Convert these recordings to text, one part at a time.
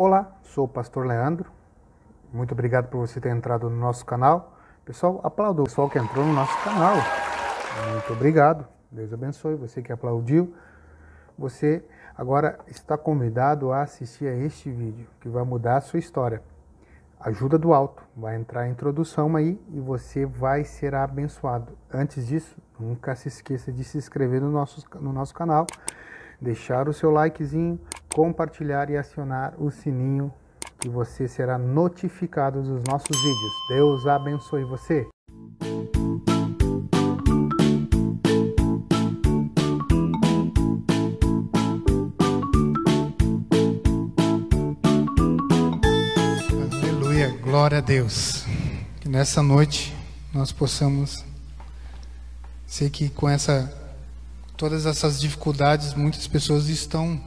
Olá, sou o pastor Leandro. Muito obrigado por você ter entrado no nosso canal. Pessoal, aplauda o pessoal que entrou no nosso canal. Muito obrigado. Deus abençoe você que aplaudiu. Você agora está convidado a assistir a este vídeo que vai mudar a sua história. Ajuda do alto. Vai entrar a introdução aí e você vai ser abençoado. Antes disso, nunca se esqueça de se inscrever no nosso, no nosso canal, deixar o seu likezinho, compartilhar e acionar o sininho que você será notificado dos nossos vídeos. Deus abençoe você. Aleluia, glória a Deus. Que nessa noite nós possamos sei que com essa todas essas dificuldades muitas pessoas estão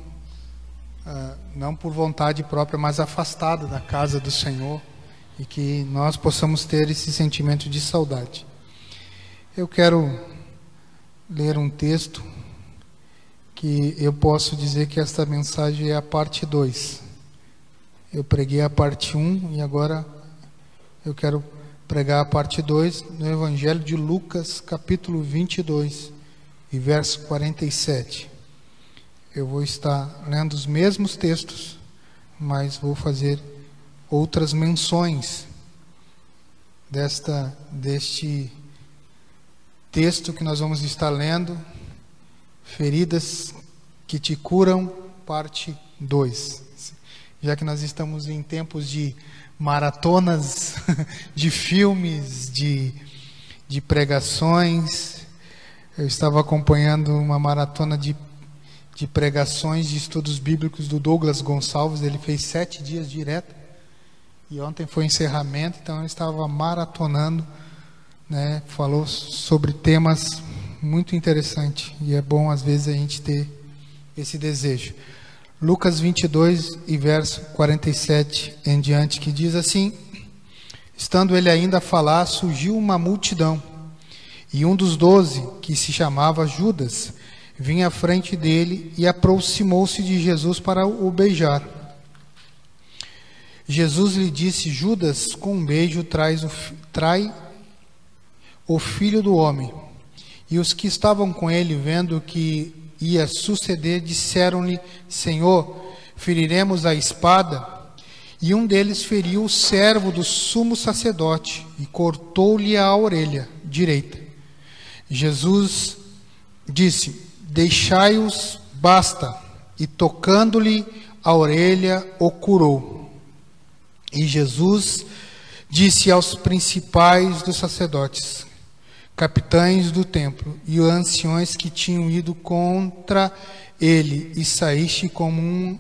não por vontade própria, mas afastada da casa do Senhor e que nós possamos ter esse sentimento de saudade. Eu quero ler um texto que eu posso dizer que esta mensagem é a parte 2. Eu preguei a parte 1 um, e agora eu quero pregar a parte 2 no Evangelho de Lucas, capítulo 22 e verso 47 eu vou estar lendo os mesmos textos, mas vou fazer outras menções desta deste texto que nós vamos estar lendo, Feridas que te curam, parte 2. Já que nós estamos em tempos de maratonas de filmes, de, de pregações, eu estava acompanhando uma maratona de de pregações de estudos bíblicos do Douglas Gonçalves. Ele fez sete dias direto. E ontem foi encerramento, então estava maratonando, né? Falou sobre temas muito interessantes. E é bom, às vezes, a gente ter esse desejo. Lucas 22 e verso 47 em diante, que diz assim: Estando ele ainda a falar, surgiu uma multidão. E um dos doze, que se chamava Judas, vinha à frente dele e aproximou-se de Jesus para o beijar. Jesus lhe disse: Judas, com um beijo traz o, trai o filho do homem. E os que estavam com ele, vendo o que ia suceder, disseram-lhe: Senhor, feriremos a espada? E um deles feriu o servo do sumo sacerdote e cortou-lhe a orelha direita. Jesus disse: Deixai-os, basta. E tocando-lhe a orelha, o curou. E Jesus disse aos principais dos sacerdotes, capitães do templo e anciões que tinham ido contra ele, e saíste como um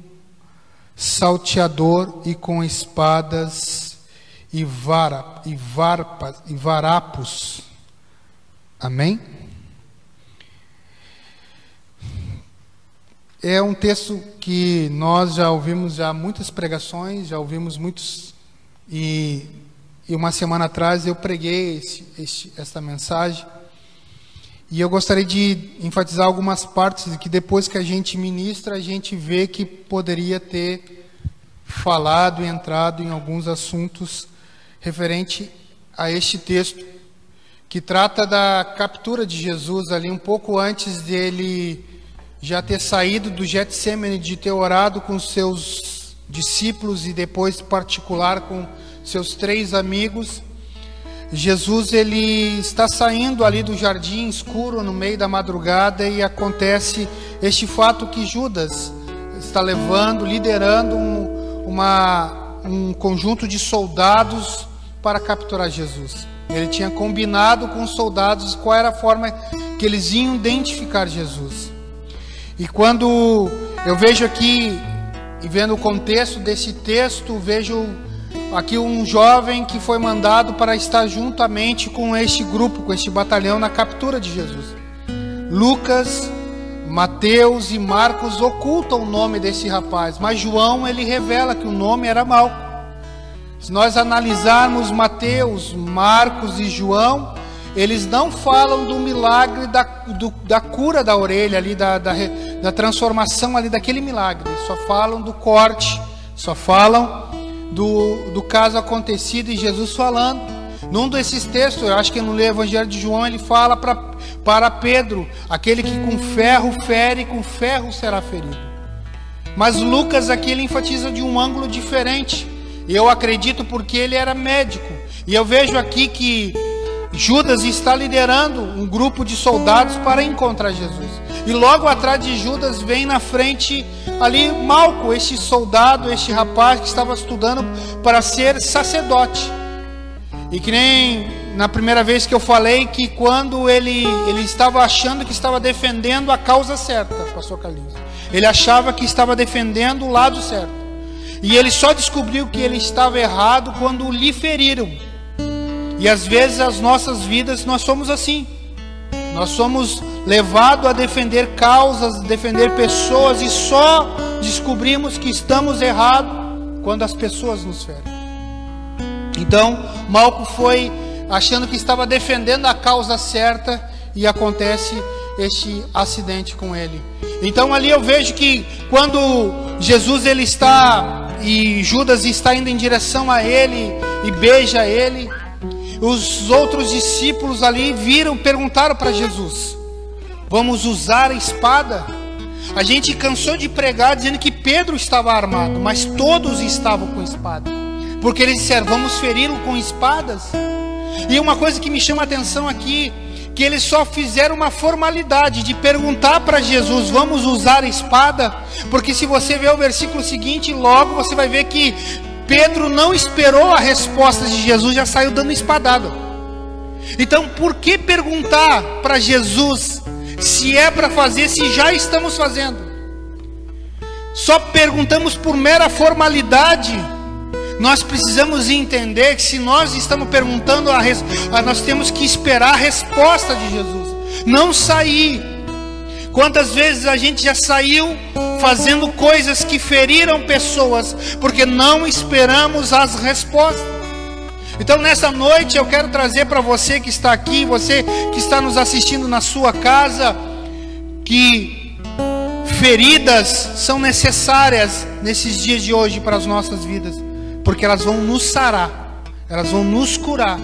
salteador e com espadas e, vara, e, e varapos. Amém? É um texto que nós já ouvimos já muitas pregações, já ouvimos muitos e, e uma semana atrás eu preguei esse, essa mensagem. E eu gostaria de enfatizar algumas partes que depois que a gente ministra a gente vê que poderia ter falado e entrado em alguns assuntos referente a este texto que trata da captura de Jesus ali um pouco antes dele já ter saído do Getsemane, de ter orado com seus discípulos e depois particular com seus três amigos, Jesus ele está saindo ali do jardim escuro no meio da madrugada e acontece este fato que Judas está levando, liderando um, uma, um conjunto de soldados para capturar Jesus. Ele tinha combinado com os soldados qual era a forma que eles iam identificar Jesus. E quando eu vejo aqui, e vendo o contexto desse texto, vejo aqui um jovem que foi mandado para estar juntamente com este grupo, com este batalhão na captura de Jesus. Lucas, Mateus e Marcos ocultam o nome desse rapaz, mas João ele revela que o nome era Malco. Se nós analisarmos Mateus, Marcos e João, eles não falam do milagre da, do, da cura da orelha ali, da, da, da transformação ali daquele milagre. Só falam do corte, só falam do, do caso acontecido e Jesus falando. Num desses textos, eu acho que no Evangelho de João, ele fala pra, para Pedro: aquele que com ferro fere, com ferro será ferido. Mas Lucas aqui ele enfatiza de um ângulo diferente. Eu acredito porque ele era médico. E eu vejo aqui que Judas está liderando um grupo de soldados para encontrar Jesus. E logo atrás de Judas vem na frente ali Malco, este soldado, este rapaz que estava estudando para ser sacerdote. E que nem na primeira vez que eu falei que quando ele, ele estava achando que estava defendendo a causa certa, pastor Carlinhos. Ele achava que estava defendendo o lado certo. E ele só descobriu que ele estava errado quando lhe feriram. E às vezes as nossas vidas nós somos assim. Nós somos levados a defender causas, defender pessoas e só descobrimos que estamos errados quando as pessoas nos ferem. Então, Malco foi achando que estava defendendo a causa certa e acontece este acidente com ele. Então ali eu vejo que quando Jesus ele está e Judas está indo em direção a ele e beija ele, os outros discípulos ali viram, perguntaram para Jesus: Vamos usar a espada? A gente cansou de pregar dizendo que Pedro estava armado, mas todos estavam com espada. Porque eles disseram: Vamos feri-lo com espadas? E uma coisa que me chama a atenção aqui, que eles só fizeram uma formalidade de perguntar para Jesus: Vamos usar a espada? Porque se você ver o versículo seguinte, logo você vai ver que Pedro não esperou a resposta de Jesus, já saiu dando espadada. Então, por que perguntar para Jesus se é para fazer, se já estamos fazendo? Só perguntamos por mera formalidade. Nós precisamos entender que se nós estamos perguntando, a, a nós temos que esperar a resposta de Jesus, não sair Quantas vezes a gente já saiu fazendo coisas que feriram pessoas, porque não esperamos as respostas. Então, nessa noite, eu quero trazer para você que está aqui, você que está nos assistindo na sua casa, que feridas são necessárias nesses dias de hoje para as nossas vidas, porque elas vão nos sarar, elas vão nos curar.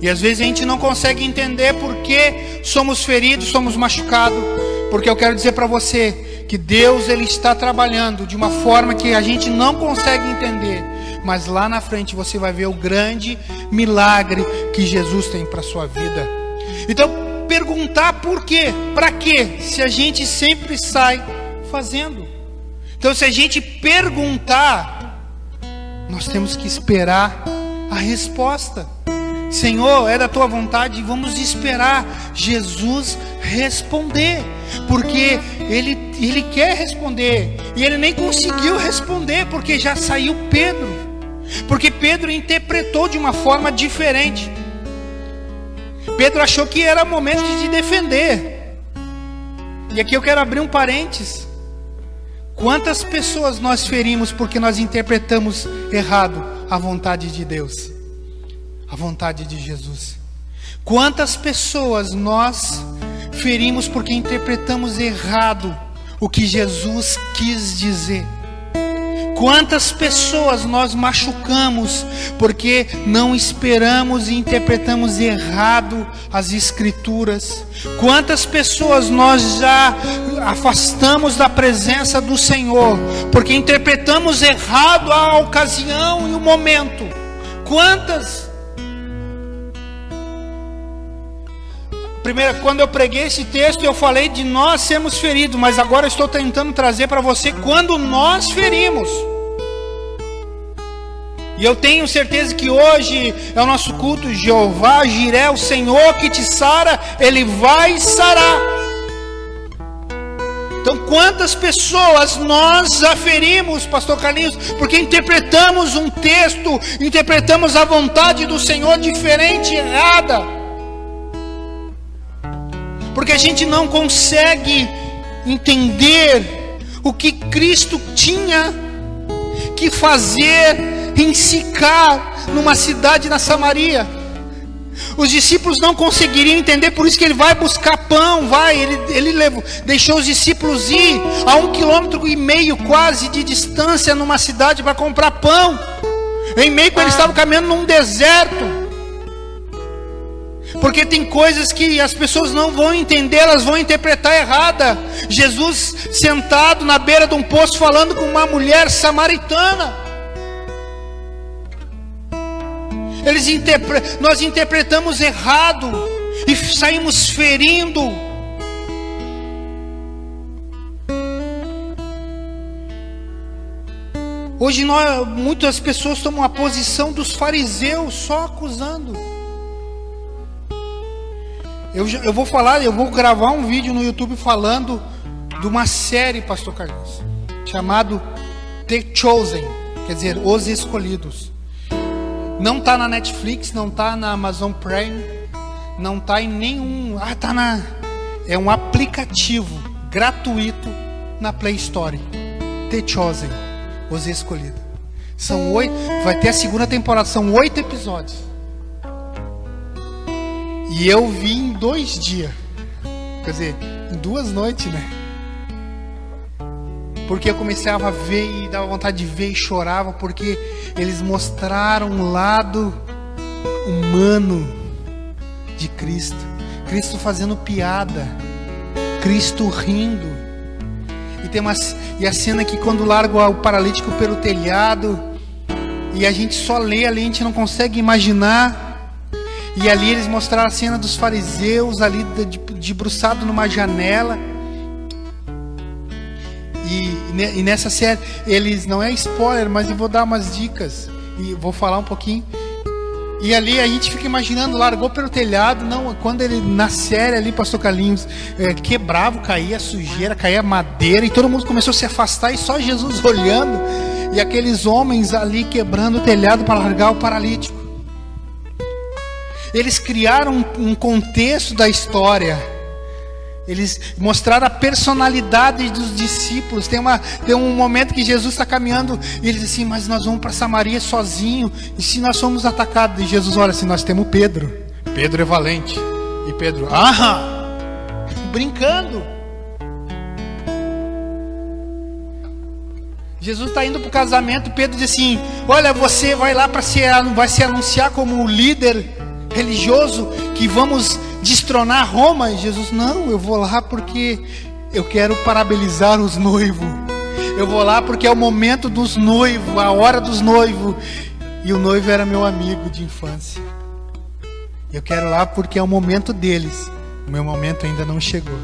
E às vezes a gente não consegue entender por que somos feridos, somos machucados porque eu quero dizer para você que Deus ele está trabalhando de uma forma que a gente não consegue entender, mas lá na frente você vai ver o grande milagre que Jesus tem para sua vida. Então, perguntar por quê? Para quê? Se a gente sempre sai fazendo. Então, se a gente perguntar, nós temos que esperar a resposta. Senhor, é da tua vontade, vamos esperar Jesus responder, porque ele, ele quer responder, e ele nem conseguiu responder, porque já saiu Pedro, porque Pedro interpretou de uma forma diferente. Pedro achou que era momento de defender, e aqui eu quero abrir um parênteses. Quantas pessoas nós ferimos porque nós interpretamos errado a vontade de Deus? a vontade de Jesus. Quantas pessoas nós ferimos porque interpretamos errado o que Jesus quis dizer? Quantas pessoas nós machucamos porque não esperamos e interpretamos errado as Escrituras? Quantas pessoas nós já afastamos da presença do Senhor porque interpretamos errado a ocasião e o momento? Quantas Primeiro, quando eu preguei esse texto, eu falei de nós sermos feridos, mas agora estou tentando trazer para você quando nós ferimos. E eu tenho certeza que hoje é o nosso culto, Jeová, Jiré, o Senhor que te sara, Ele vai sarar. Então, quantas pessoas nós aferimos, Pastor Carlinhos, porque interpretamos um texto, interpretamos a vontade do Senhor diferente, errada porque a gente não consegue entender o que Cristo tinha que fazer em Sicar, numa cidade na Samaria. Os discípulos não conseguiriam entender, por isso que ele vai buscar pão, vai, ele, ele levou, deixou os discípulos ir a um quilômetro e meio quase de distância numa cidade para comprar pão. Em meio que eles estavam caminhando num deserto. Porque tem coisas que as pessoas não vão entender, elas vão interpretar errada. Jesus sentado na beira de um poço falando com uma mulher samaritana. Eles interpre... Nós interpretamos errado e saímos ferindo. Hoje nós, muitas pessoas tomam a posição dos fariseus, só acusando. Eu, eu vou falar, eu vou gravar um vídeo no YouTube falando de uma série, Pastor Carlos, chamado The Chosen, quer dizer, Os Escolhidos. Não está na Netflix, não está na Amazon Prime, não está em nenhum. Ah, tá na. É um aplicativo gratuito na Play Store. The Chosen, Os Escolhidos. São oito. Vai ter a segunda temporada, são oito episódios. E eu vi em dois dias. Quer dizer, em duas noites, né? Porque eu comecei a ver e dava vontade de ver e chorava, porque eles mostraram um lado humano de Cristo. Cristo fazendo piada, Cristo rindo. E tem uma, e a cena que quando larga o paralítico pelo telhado, e a gente só lê ali, a gente não consegue imaginar e ali eles mostraram a cena dos fariseus ali debruçado numa janela. E, e, nessa série, eles não é spoiler, mas eu vou dar umas dicas e vou falar um pouquinho. E ali a gente fica imaginando, largou pelo telhado, não, quando ele na série ali, pastor Carlinhos, é, quebrava, caía sujeira, caía madeira, e todo mundo começou a se afastar, e só Jesus olhando, e aqueles homens ali quebrando o telhado para largar o paralítico. Eles criaram um contexto da história. Eles mostraram a personalidade dos discípulos. Tem, uma, tem um momento que Jesus está caminhando e ele diz assim: Mas nós vamos para Samaria sozinho. E se nós somos atacados? E Jesus olha assim: Nós temos Pedro. Pedro é valente. E Pedro, ah, brincando. Jesus está indo para o casamento. Pedro diz assim: Olha, você vai lá para se, vai se anunciar como o líder religioso que vamos destronar Roma. E Jesus, não, eu vou lá porque eu quero parabenizar os noivos. Eu vou lá porque é o momento dos noivos, a hora dos noivos. E o noivo era meu amigo de infância. Eu quero lá porque é o momento deles. O meu momento ainda não chegou.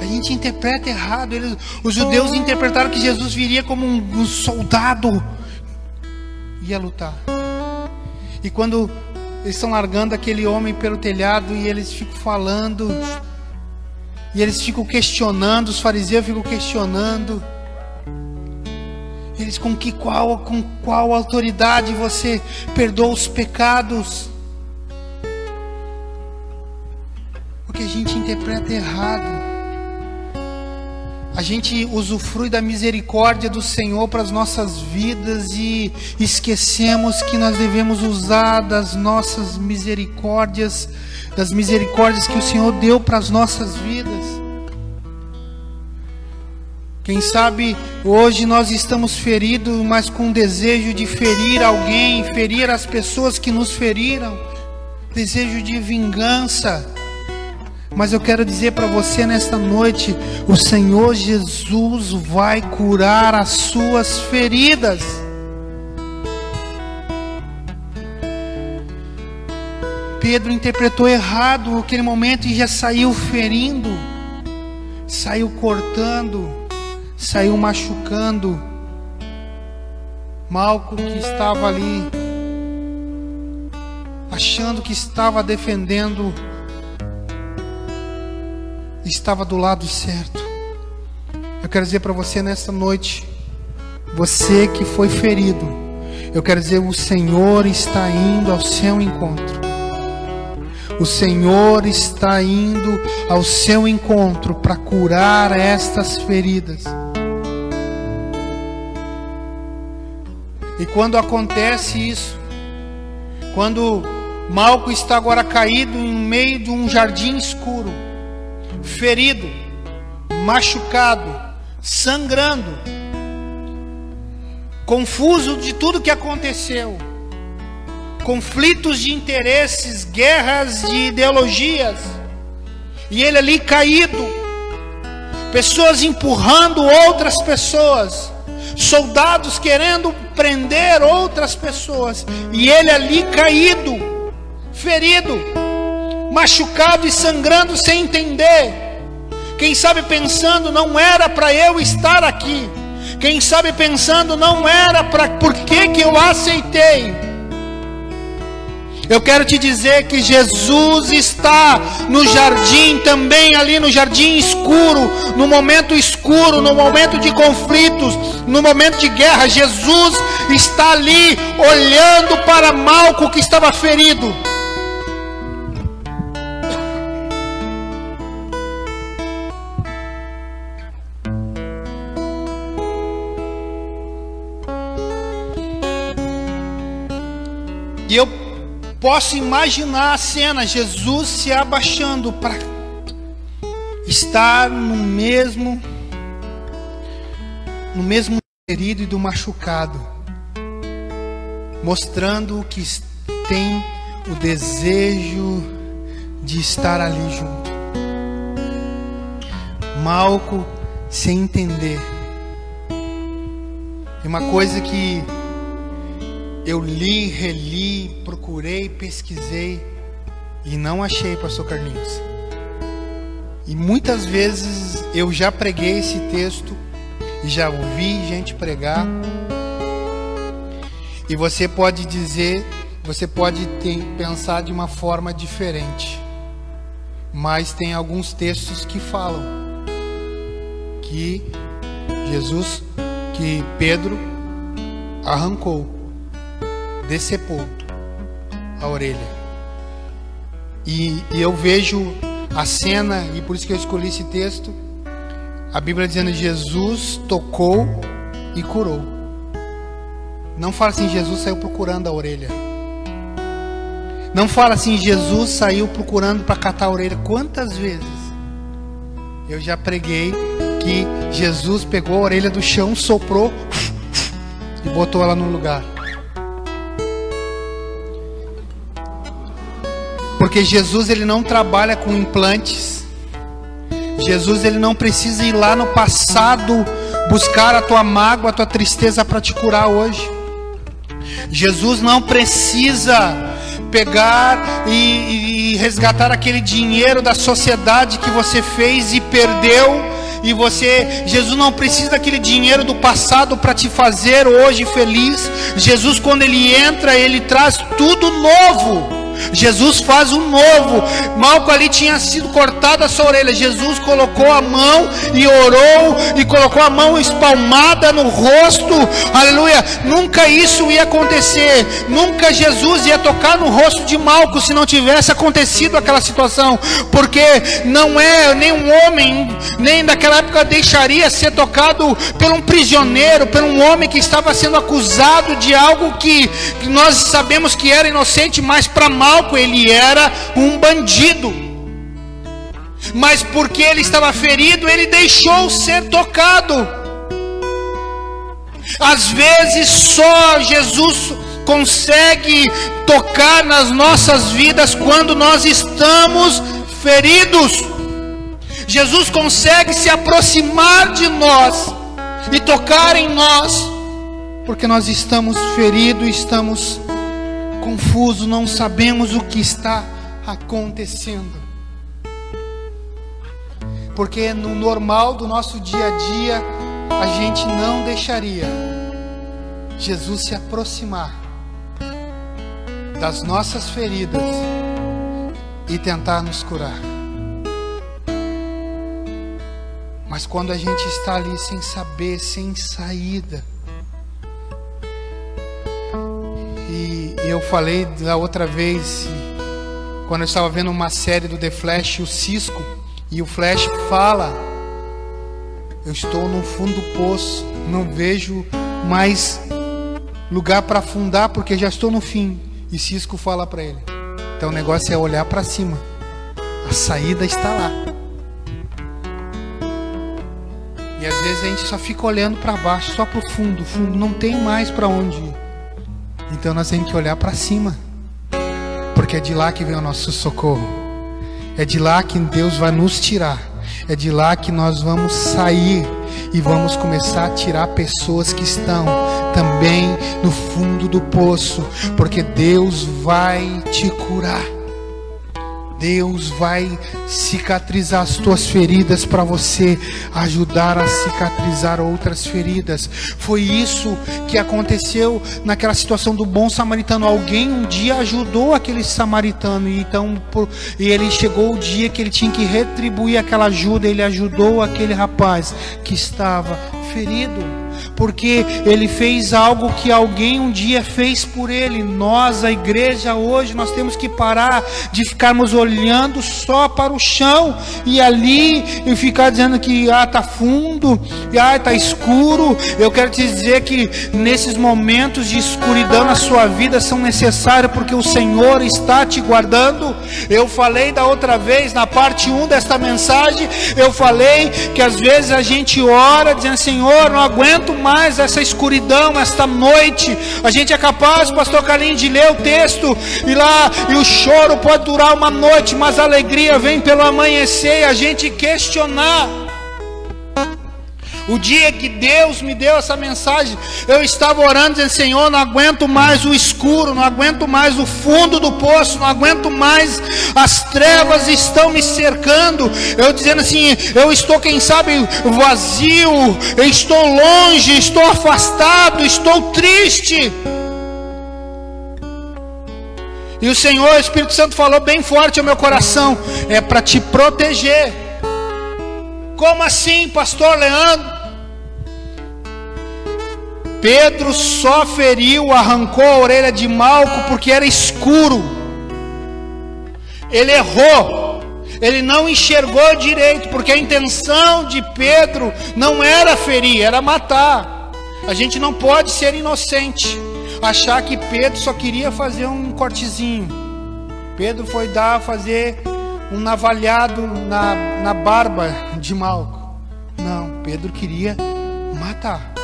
A gente interpreta errado. Eles, os judeus interpretaram que Jesus viria como um, um soldado ia lutar. E quando eles estão largando aquele homem pelo telhado e eles ficam falando. E eles ficam questionando, os fariseus ficam questionando. Eles com que qual com qual autoridade você perdoa os pecados? Porque a gente interpreta errado. A gente usufrui da misericórdia do Senhor para as nossas vidas e esquecemos que nós devemos usar das nossas misericórdias, das misericórdias que o Senhor deu para as nossas vidas. Quem sabe hoje nós estamos feridos, mas com desejo de ferir alguém, ferir as pessoas que nos feriram, desejo de vingança mas eu quero dizer para você nesta noite: o Senhor Jesus vai curar as suas feridas. Pedro interpretou errado aquele momento e já saiu ferindo, saiu cortando, saiu machucando. Malco que estava ali, achando que estava defendendo estava do lado certo. Eu quero dizer para você nesta noite, você que foi ferido, eu quero dizer, o Senhor está indo ao seu encontro. O Senhor está indo ao seu encontro para curar estas feridas. E quando acontece isso, quando Malco está agora caído em meio de um jardim escuro, ferido, machucado, sangrando, confuso de tudo que aconteceu, conflitos de interesses, guerras de ideologias, e ele ali caído, pessoas empurrando outras pessoas, soldados querendo prender outras pessoas, e ele ali caído ferido, machucado e sangrando sem entender. Quem sabe pensando, não era para eu estar aqui. Quem sabe pensando, não era para por que, que eu aceitei. Eu quero te dizer que Jesus está no jardim, também ali no jardim escuro, no momento escuro, no momento de conflitos, no momento de guerra. Jesus está ali olhando para Malco que estava ferido. Posso imaginar a cena, Jesus se abaixando para estar no mesmo no mesmo ferido e do machucado, mostrando que tem o desejo de estar ali junto. Malco sem entender. E uma coisa que eu li, reli, procurei, pesquisei e não achei, pastor Carlinhos. E muitas vezes eu já preguei esse texto e já ouvi gente pregar. E você pode dizer, você pode ter, pensar de uma forma diferente. Mas tem alguns textos que falam que Jesus, que Pedro arrancou decepou a orelha. E, e, eu vejo a cena, e por isso que eu escolhi esse texto, a Bíblia dizendo: Jesus tocou e curou. Não fala assim, Jesus saiu procurando a orelha. Não fala assim, Jesus saiu procurando para catar a orelha. Quantas vezes eu já preguei que Jesus pegou a orelha do chão, soprou e botou ela no lugar. Porque Jesus ele não trabalha com implantes. Jesus ele não precisa ir lá no passado buscar a tua mágoa, a tua tristeza para te curar hoje. Jesus não precisa pegar e, e, resgatar aquele dinheiro da sociedade que você fez e perdeu. E você, Jesus não precisa daquele dinheiro do passado para te fazer hoje feliz. Jesus, quando Ele entra, Ele traz tudo novo. Jesus faz um novo. Malco ali tinha sido cortada a sua orelha. Jesus colocou a mão e orou e colocou a mão espalmada no rosto. Aleluia. Nunca isso ia acontecer. Nunca Jesus ia tocar no rosto de Malco se não tivesse acontecido aquela situação, porque não é nenhum homem nem daquela época deixaria ser tocado por um prisioneiro, por um homem que estava sendo acusado de algo que, nós sabemos que era inocente, mas para mal Malco ele era um bandido. Mas porque ele estava ferido, ele deixou ser tocado. Às vezes só Jesus consegue tocar nas nossas vidas quando nós estamos feridos. Jesus consegue se aproximar de nós e tocar em nós, porque nós estamos feridos, estamos confuso, não sabemos o que está acontecendo. Porque no normal do nosso dia a dia, a gente não deixaria Jesus se aproximar das nossas feridas e tentar nos curar. Mas quando a gente está ali sem saber, sem saída, eu falei da outra vez, quando eu estava vendo uma série do The Flash, o Cisco, e o Flash fala: Eu estou no fundo do poço, não vejo mais lugar para afundar porque já estou no fim. E Cisco fala para ele: Então o negócio é olhar para cima. A saída está lá. E às vezes a gente só fica olhando para baixo, só para o fundo. O fundo não tem mais para onde ir. Então nós temos que olhar para cima. Porque é de lá que vem o nosso socorro. É de lá que Deus vai nos tirar. É de lá que nós vamos sair e vamos começar a tirar pessoas que estão também no fundo do poço, porque Deus vai te curar. Deus vai cicatrizar as tuas feridas para você ajudar a cicatrizar outras feridas. Foi isso que aconteceu naquela situação do bom samaritano. Alguém um dia ajudou aquele samaritano e então e ele chegou o dia que ele tinha que retribuir aquela ajuda. Ele ajudou aquele rapaz que estava ferido porque ele fez algo que alguém um dia fez por ele. Nós, a igreja, hoje, nós temos que parar de ficarmos olhando só para o chão e ali e ficar dizendo que ah, tá fundo, e ah, tá escuro. Eu quero te dizer que nesses momentos de escuridão na sua vida são necessários porque o Senhor está te guardando. Eu falei da outra vez, na parte 1 desta mensagem, eu falei que às vezes a gente ora dizendo: Senhor, não aguento mais mais essa escuridão, esta noite. A gente é capaz, pastor Carlinhos, de ler o texto e lá, e o choro pode durar uma noite, mas a alegria vem pelo amanhecer e a gente questionar. O dia que Deus me deu essa mensagem, eu estava orando, dizendo: Senhor, não aguento mais o escuro, não aguento mais o fundo do poço, não aguento mais, as trevas estão me cercando. Eu dizendo assim: Eu estou, quem sabe, vazio, eu estou longe, estou afastado, estou triste. E o Senhor, o Espírito Santo falou bem forte ao meu coração: é para te proteger. Como assim, pastor Leandro? Pedro só feriu, arrancou a orelha de Malco porque era escuro. Ele errou. Ele não enxergou direito, porque a intenção de Pedro não era ferir, era matar. A gente não pode ser inocente, achar que Pedro só queria fazer um cortezinho. Pedro foi dar, fazer um navalhado na, na barba de Malco. Não, Pedro queria matar.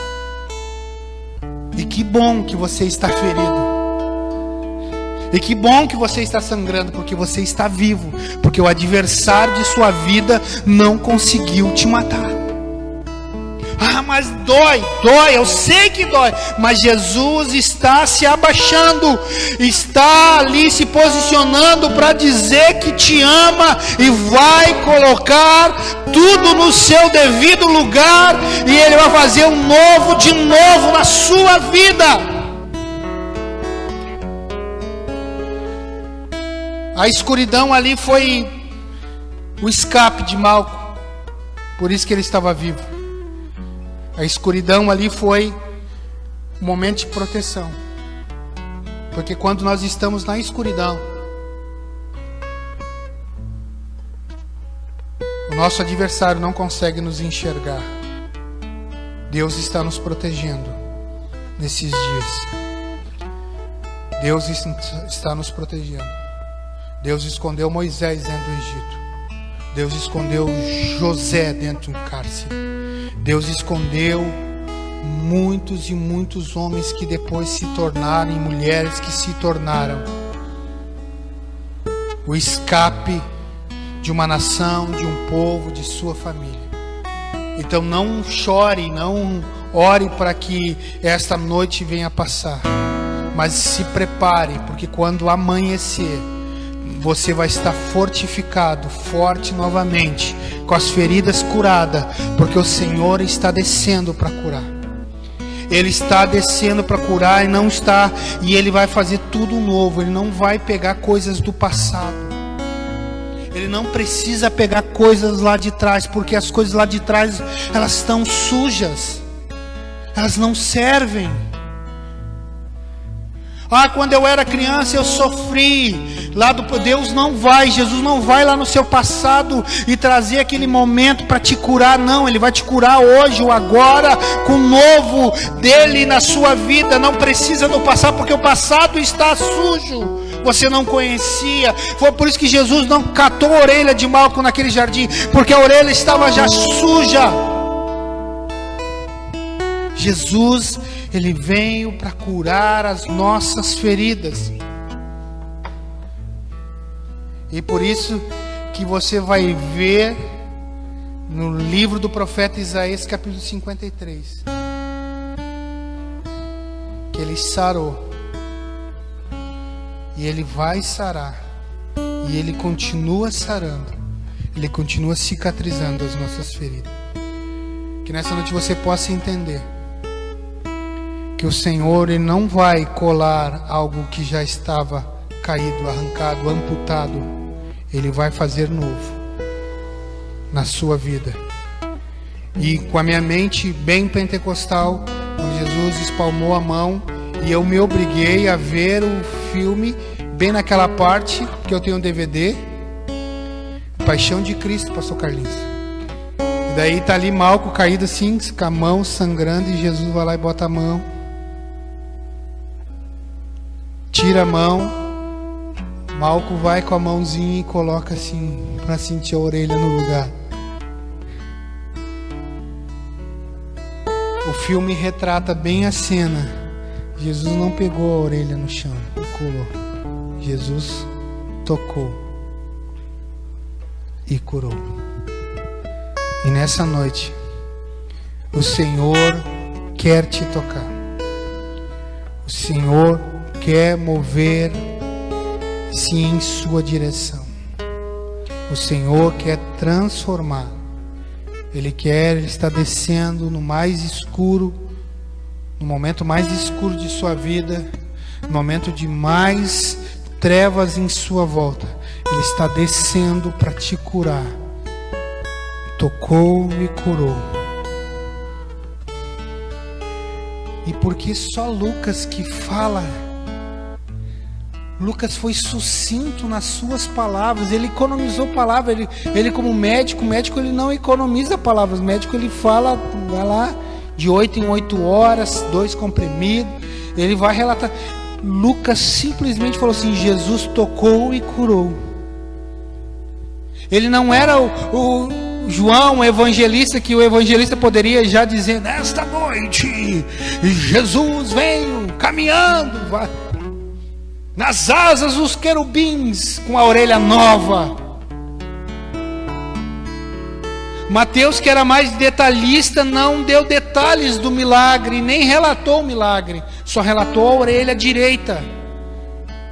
E que bom que você está ferido. E que bom que você está sangrando, porque você está vivo, porque o adversário de sua vida não conseguiu te matar. Ah, mas dói, dói, eu sei que dói, mas Jesus está se abaixando, está ali se posicionando para dizer que te ama e vai colocar tudo no seu devido lugar, e Ele vai fazer um novo de novo na sua vida. A escuridão ali foi o escape de Malco, por isso que ele estava vivo. A escuridão ali foi um momento de proteção. Porque quando nós estamos na escuridão, o nosso adversário não consegue nos enxergar. Deus está nos protegendo nesses dias. Deus está nos protegendo. Deus escondeu Moisés dentro do Egito. Deus escondeu José dentro de um cárcere. Deus escondeu muitos e muitos homens que depois se tornaram mulheres que se tornaram o escape de uma nação, de um povo, de sua família. Então não chore, não ore para que esta noite venha passar, mas se prepare, porque quando amanhecer, você vai estar fortificado, forte novamente, com as feridas curadas, porque o Senhor está descendo para curar. Ele está descendo para curar e não está, e ele vai fazer tudo novo. Ele não vai pegar coisas do passado. Ele não precisa pegar coisas lá de trás, porque as coisas lá de trás elas estão sujas. Elas não servem. Ah, quando eu era criança eu sofri. Lá do Deus não vai, Jesus não vai lá no seu passado e trazer aquele momento para te curar, não. Ele vai te curar hoje ou agora com o novo dele na sua vida. Não precisa do passado, porque o passado está sujo. você não conhecia. Foi por isso que Jesus não catou a orelha de Malco naquele jardim, porque a orelha estava já suja. Jesus, ele veio para curar as nossas feridas. E por isso que você vai ver no livro do profeta Isaías, capítulo 53, que ele sarou. E ele vai sarar. E ele continua sarando. Ele continua cicatrizando as nossas feridas. Que nessa noite você possa entender que o Senhor ele não vai colar algo que já estava caído, arrancado, amputado. Ele vai fazer novo na sua vida. E com a minha mente bem pentecostal, quando Jesus espalmou a mão e eu me obriguei a ver o filme bem naquela parte que eu tenho um DVD, Paixão de Cristo, Pastor Carlinhos. E daí tá ali Malco caído assim, com a mão sangrando e Jesus vai lá e bota a mão. Tira a mão. Malco vai com a mãozinha e coloca assim para sentir a orelha no lugar. O filme retrata bem a cena. Jesus não pegou a orelha no chão e curou. Jesus tocou e curou. E nessa noite, o Senhor quer te tocar. O Senhor quer mover-se em sua direção. O Senhor quer transformar ele quer, Ele está descendo no mais escuro, no momento mais escuro de sua vida, no momento de mais trevas em sua volta. Ele está descendo para te curar. Tocou e curou. E porque só Lucas que fala Lucas foi sucinto nas suas palavras, ele economizou palavras, ele, ele como médico, médico ele não economiza palavras, médico ele fala, vai lá, de oito em oito horas, dois comprimidos, ele vai relatar. Lucas simplesmente falou assim: Jesus tocou e curou. Ele não era o, o João, o evangelista, que o evangelista poderia já dizer: Nesta noite, Jesus veio caminhando. Vai nas asas dos querubins com a orelha nova. Mateus, que era mais detalhista, não deu detalhes do milagre, nem relatou o milagre, só relatou a orelha direita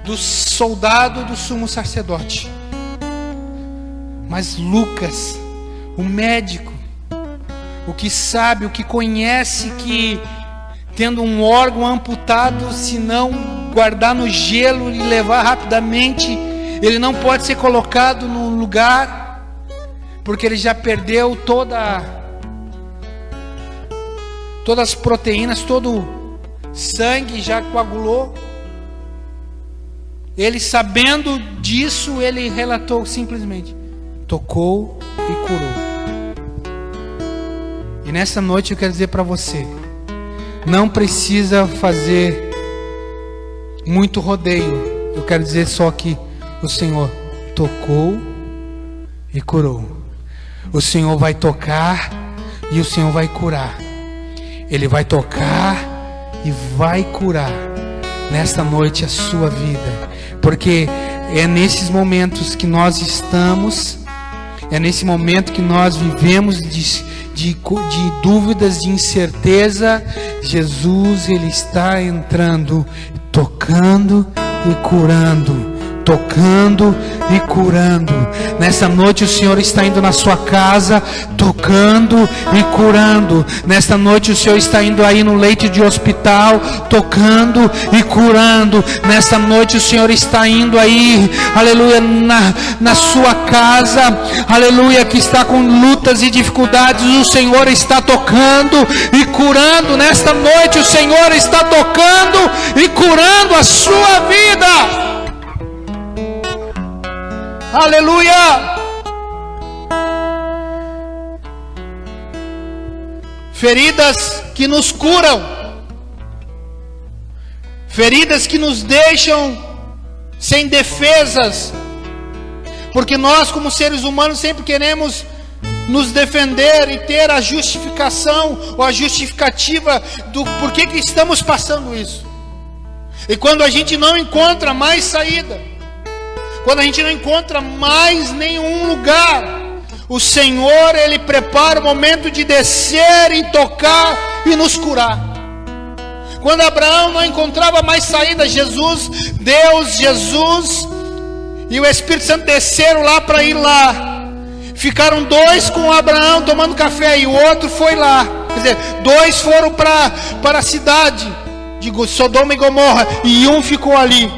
do soldado do sumo sacerdote. Mas Lucas, o médico, o que sabe, o que conhece que tendo um órgão amputado, se não guardar no gelo e levar rapidamente, ele não pode ser colocado no lugar, porque ele já perdeu toda todas as proteínas, todo sangue já coagulou. Ele sabendo disso, ele relatou simplesmente: tocou e curou. E nessa noite eu quero dizer para você, não precisa fazer muito rodeio. Eu quero dizer só que o Senhor tocou e curou. O Senhor vai tocar e o Senhor vai curar. Ele vai tocar e vai curar nesta noite a sua vida, porque é nesses momentos que nós estamos, é nesse momento que nós vivemos de de, de dúvidas, de incerteza, Jesus ele está entrando, tocando e curando tocando e curando. Nessa noite o Senhor está indo na sua casa, tocando e curando. Nesta noite o Senhor está indo aí no leite de hospital, tocando e curando. Nesta noite o Senhor está indo aí, aleluia, na, na sua casa, aleluia, que está com lutas e dificuldades. O Senhor está tocando e curando. Nesta noite o Senhor está tocando e curando a sua vida. Aleluia! Feridas que nos curam, feridas que nos deixam sem defesas, porque nós, como seres humanos, sempre queremos nos defender e ter a justificação ou a justificativa do porquê que estamos passando isso. E quando a gente não encontra mais saída, quando a gente não encontra mais nenhum lugar, o Senhor ele prepara o momento de descer e tocar e nos curar. Quando Abraão não encontrava mais saída, Jesus, Deus, Jesus e o Espírito Santo desceram lá para ir lá. Ficaram dois com Abraão tomando café e o outro foi lá. Quer dizer, dois foram para a cidade de Sodoma e Gomorra e um ficou ali.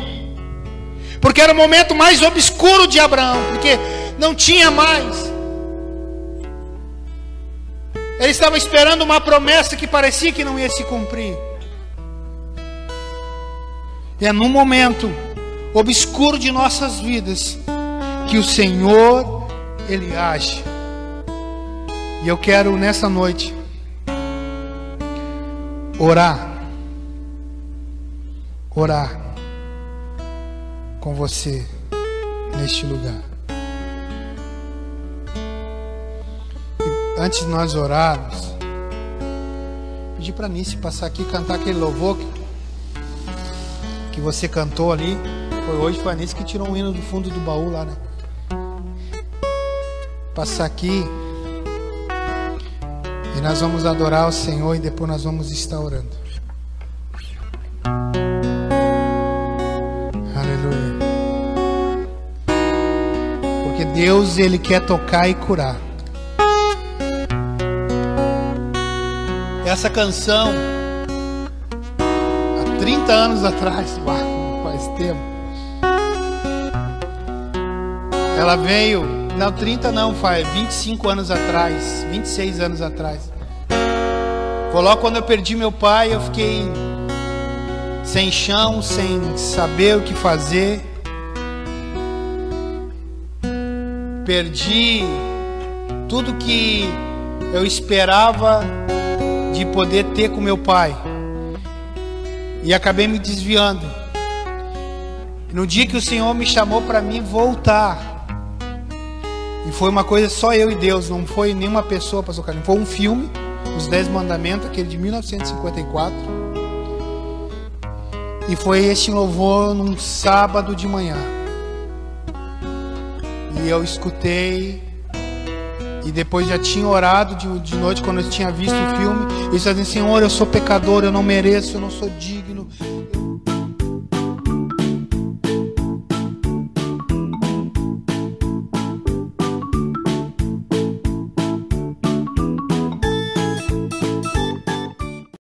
Porque era o momento mais obscuro de Abraão, porque não tinha mais. Ele estava esperando uma promessa que parecia que não ia se cumprir. E é num momento obscuro de nossas vidas que o Senhor ele age. E eu quero nessa noite orar orar com você neste lugar. E antes de nós orarmos, pedir para Nice passar aqui e cantar aquele louvor que, que você cantou ali. Foi hoje foi a Nice que tirou um hino do fundo do baú lá, né? Passar aqui. E nós vamos adorar o Senhor e depois nós vamos estar orando. Deus ele quer tocar e curar. Essa canção há 30 anos atrás, uau, faz tempo. Ela veio, não 30 não, faz 25 anos atrás, 26 anos atrás. Foi logo quando eu perdi meu pai, eu fiquei sem chão, sem saber o que fazer. Perdi tudo que eu esperava de poder ter com meu pai. E acabei me desviando. No dia que o Senhor me chamou para mim voltar, e foi uma coisa só eu e Deus, não foi nenhuma pessoa, pastor Carlinhos, foi um filme, Os Dez Mandamentos, aquele de 1954. E foi este louvor num sábado de manhã. E eu escutei e depois já tinha orado de, de noite quando eu tinha visto o filme. E dizendo: Senhor, eu sou pecador, eu não mereço, eu não sou digno.